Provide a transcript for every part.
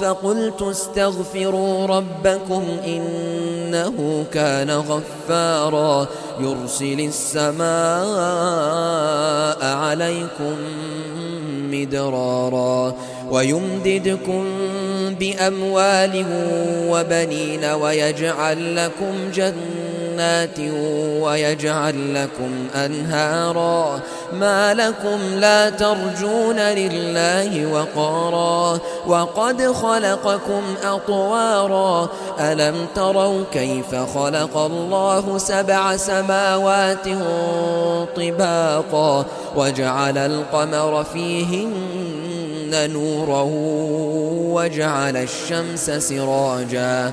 فقلت استغفروا ربكم إنه كان غفارا يرسل السماء عليكم مدرارا ويمددكم بأموال وبنين ويجعل لكم جنات ويجعل لكم أنهارا ما لكم لا ترجون لله وقارا وقد خلقكم أطوارا ألم تروا كيف خلق الله سبع سماوات طباقا وجعل القمر فيهن نورا وجعل الشمس سراجا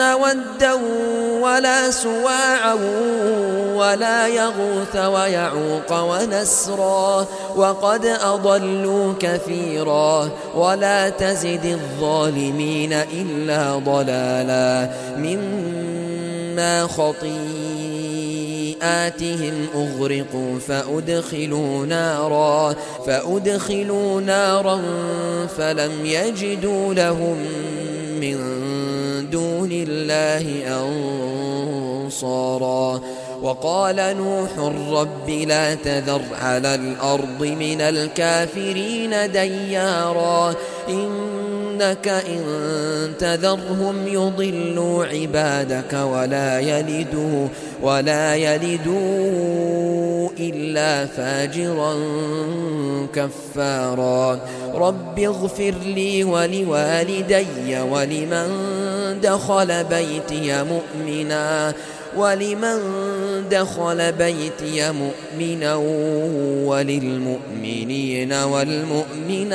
ودا ولا سواعا ولا يغوث ويعوق ونسرا وقد أضلوا كثيرا ولا تزد الظالمين إلا ضلالا مما خطيئاتهم أغرقوا فأدخلوا نارا فأدخلوا نارا فلم يجدوا لهم من الله أنصارا. وقال نوح رب لا تذر على الأرض من الكافرين ديارا. إنك إن تذرهم يضلوا عبادك ولا يلدوا ولا يلدوا إلا فاجرا كفارا. رب اغفر لي ولوالدي ولمن دخل بيتي مؤمنا ولمن دخل بيتي مؤمنا وللمؤمنين والمؤمنات.